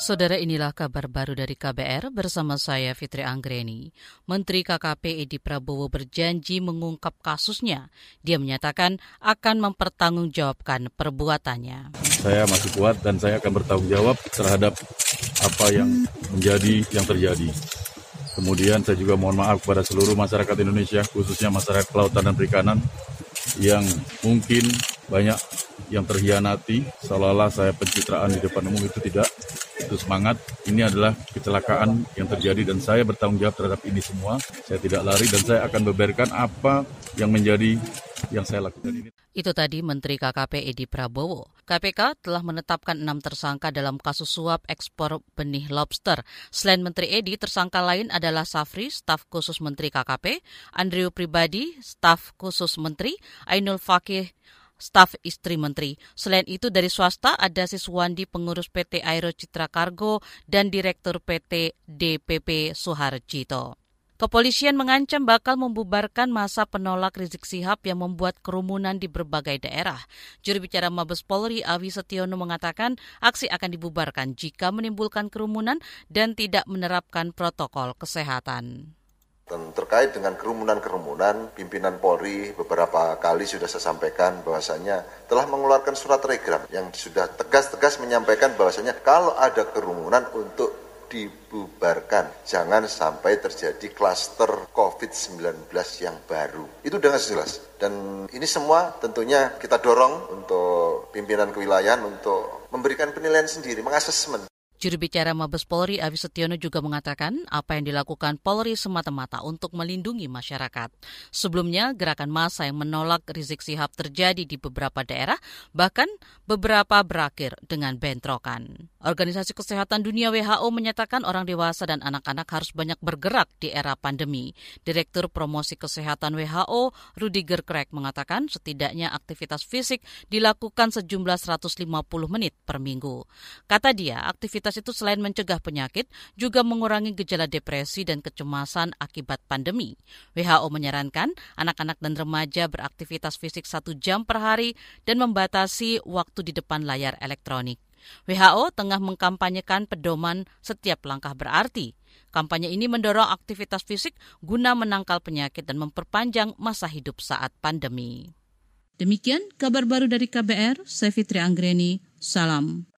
Saudara inilah kabar baru dari KBR bersama saya Fitri Anggreni. Menteri KKP Edi Prabowo berjanji mengungkap kasusnya. Dia menyatakan akan mempertanggungjawabkan perbuatannya. Saya masih kuat dan saya akan bertanggung jawab terhadap apa yang menjadi yang terjadi. Kemudian saya juga mohon maaf kepada seluruh masyarakat Indonesia, khususnya masyarakat kelautan dan perikanan yang mungkin banyak yang terhianati seolah-olah saya pencitraan di depan umum itu tidak itu semangat. Ini adalah kecelakaan yang terjadi dan saya bertanggung jawab terhadap ini semua. Saya tidak lari dan saya akan beberkan apa yang menjadi yang saya lakukan ini. Itu tadi Menteri KKP Edi Prabowo. KPK telah menetapkan enam tersangka dalam kasus suap ekspor benih lobster. Selain Menteri Edi, tersangka lain adalah Safri, staf khusus Menteri KKP, Andrew Pribadi, staf khusus Menteri, Ainul Fakih, staf istri menteri. Selain itu dari swasta ada Siswandi pengurus PT Aero Citra Kargo dan Direktur PT DPP Suharjito. Kepolisian mengancam bakal membubarkan masa penolak Rizik Sihab yang membuat kerumunan di berbagai daerah. Juru bicara Mabes Polri Awi Setiono mengatakan aksi akan dibubarkan jika menimbulkan kerumunan dan tidak menerapkan protokol kesehatan. Dan terkait dengan kerumunan-kerumunan, pimpinan Polri beberapa kali sudah saya sampaikan bahwasanya telah mengeluarkan surat telegram yang sudah tegas-tegas menyampaikan bahwasanya kalau ada kerumunan untuk dibubarkan. Jangan sampai terjadi klaster COVID-19 yang baru. Itu dengan jelas. Dan ini semua tentunya kita dorong untuk pimpinan kewilayahan untuk memberikan penilaian sendiri, mengasesmen Juru bicara Mabes Polri Awi Setiono juga mengatakan apa yang dilakukan Polri semata-mata untuk melindungi masyarakat. Sebelumnya, gerakan massa yang menolak Rizik Sihab terjadi di beberapa daerah, bahkan beberapa berakhir dengan bentrokan. Organisasi Kesehatan Dunia WHO menyatakan orang dewasa dan anak-anak harus banyak bergerak di era pandemi. Direktur Promosi Kesehatan WHO, Rudiger Craig, mengatakan setidaknya aktivitas fisik dilakukan sejumlah 150 menit per minggu. Kata dia, aktivitas itu selain mencegah penyakit, juga mengurangi gejala depresi dan kecemasan akibat pandemi. WHO menyarankan anak-anak dan remaja beraktivitas fisik satu jam per hari dan membatasi waktu di depan layar elektronik. WHO tengah mengkampanyekan pedoman setiap langkah berarti. Kampanye ini mendorong aktivitas fisik guna menangkal penyakit dan memperpanjang masa hidup saat pandemi. Demikian kabar baru dari KBR, saya Fitri Anggreni, salam.